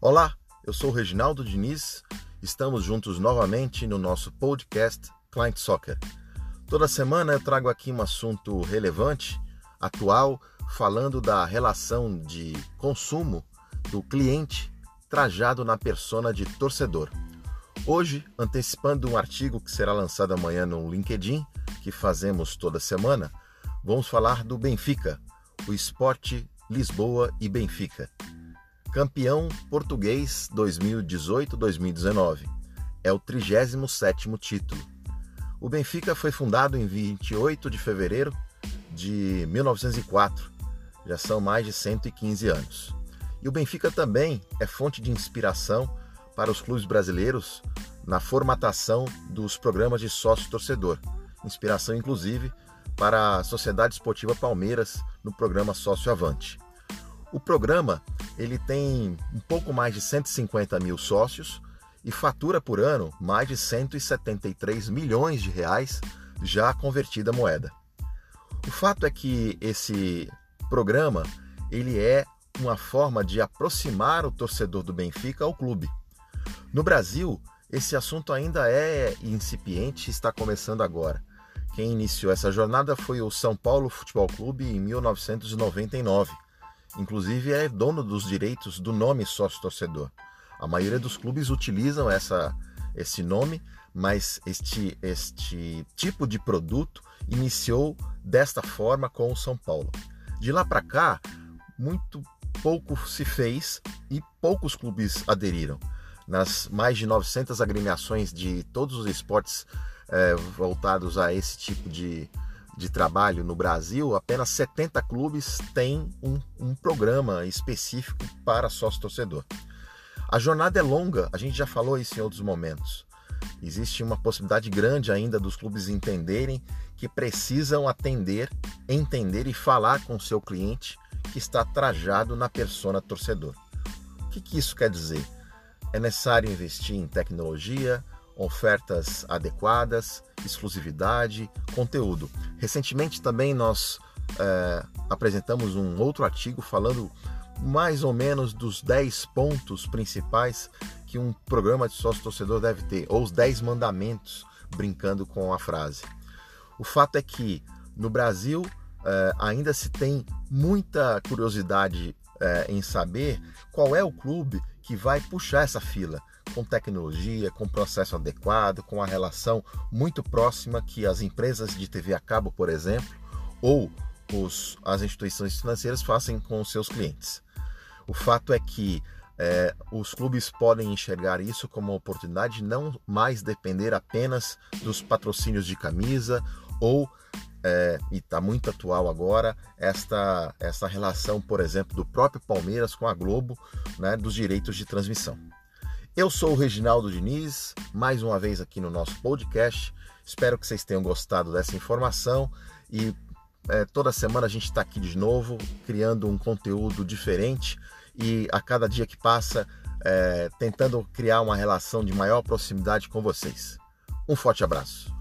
Olá, eu sou Reginaldo Diniz. Estamos juntos novamente no nosso podcast Client Soccer. Toda semana eu trago aqui um assunto relevante, atual, falando da relação de consumo do cliente trajado na persona de torcedor. Hoje, antecipando um artigo que será lançado amanhã no LinkedIn, que fazemos toda semana, vamos falar do Benfica, o esporte Lisboa e Benfica. Campeão português 2018-2019. É o 37º título. O Benfica foi fundado em 28 de fevereiro de 1904. Já são mais de 115 anos. E o Benfica também é fonte de inspiração para os clubes brasileiros na formatação dos programas de sócio-torcedor. Inspiração, inclusive, para a Sociedade Esportiva Palmeiras no programa Sócio Avante. O programa ele tem um pouco mais de 150 mil sócios e fatura por ano mais de 173 milhões de reais já convertida moeda. O fato é que esse programa ele é uma forma de aproximar o torcedor do Benfica ao clube. No Brasil, esse assunto ainda é incipiente e está começando agora. Quem iniciou essa jornada foi o São Paulo Futebol Clube em 1999. Inclusive é dono dos direitos do nome sócio-torcedor. A maioria dos clubes utilizam essa, esse nome, mas este, este tipo de produto iniciou desta forma com o São Paulo. De lá para cá, muito pouco se fez e poucos clubes aderiram. Nas mais de 900 agremiações de todos os esportes é, voltados a esse tipo de, de trabalho no Brasil, apenas 70 clubes têm um, um programa específico para sócio-torcedor. A jornada é longa, a gente já falou isso em outros momentos. Existe uma possibilidade grande ainda dos clubes entenderem que precisam atender, entender e falar com o seu cliente que está trajado na persona torcedor. O que, que isso quer dizer? É necessário investir em tecnologia, ofertas adequadas, exclusividade, conteúdo. Recentemente também nós é, apresentamos um outro artigo falando mais ou menos dos 10 pontos principais que um programa de sócio torcedor deve ter, ou os 10 mandamentos, brincando com a frase. O fato é que no Brasil é, ainda se tem muita curiosidade é, em saber qual é o clube que vai puxar essa fila com tecnologia, com processo adequado, com a relação muito próxima que as empresas de TV a cabo, por exemplo, ou os, as instituições financeiras fazem com os seus clientes. O fato é que é, os clubes podem enxergar isso como uma oportunidade de não mais depender apenas dos patrocínios de camisa ou é, e está muito atual agora esta, esta relação, por exemplo, do próprio Palmeiras com a Globo, né, dos direitos de transmissão. Eu sou o Reginaldo Diniz, mais uma vez aqui no nosso podcast. Espero que vocês tenham gostado dessa informação e é, toda semana a gente está aqui de novo, criando um conteúdo diferente e a cada dia que passa, é, tentando criar uma relação de maior proximidade com vocês. Um forte abraço.